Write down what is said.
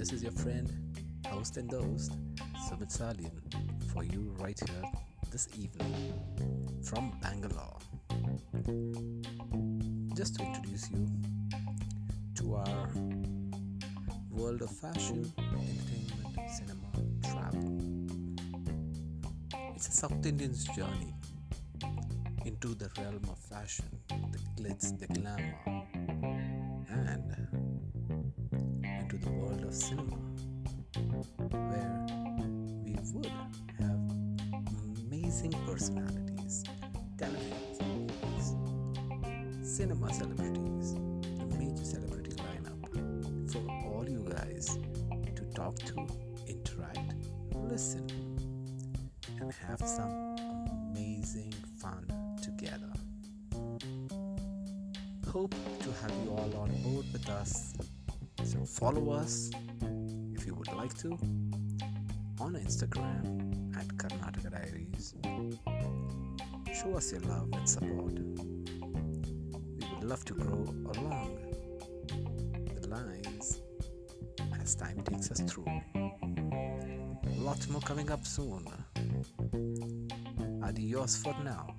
This is your friend, host and host, Sumit for you right here this evening from Bangalore. Just to introduce you to our world of fashion, entertainment, cinema, travel. It's a South Indian's journey into the realm of fashion, the glitz, the glamour, the world of cinema, where we would have amazing personalities, television cinema celebrities, the major celebrity lineup for all you guys to talk to, interact, listen, and have some amazing fun together. Hope to have you all on board with us. Follow us if you would like to on Instagram at Karnataka Diaries. Show us your love and support. We would love to grow along the lines as time takes us through. Lots more coming up soon. Adios for now.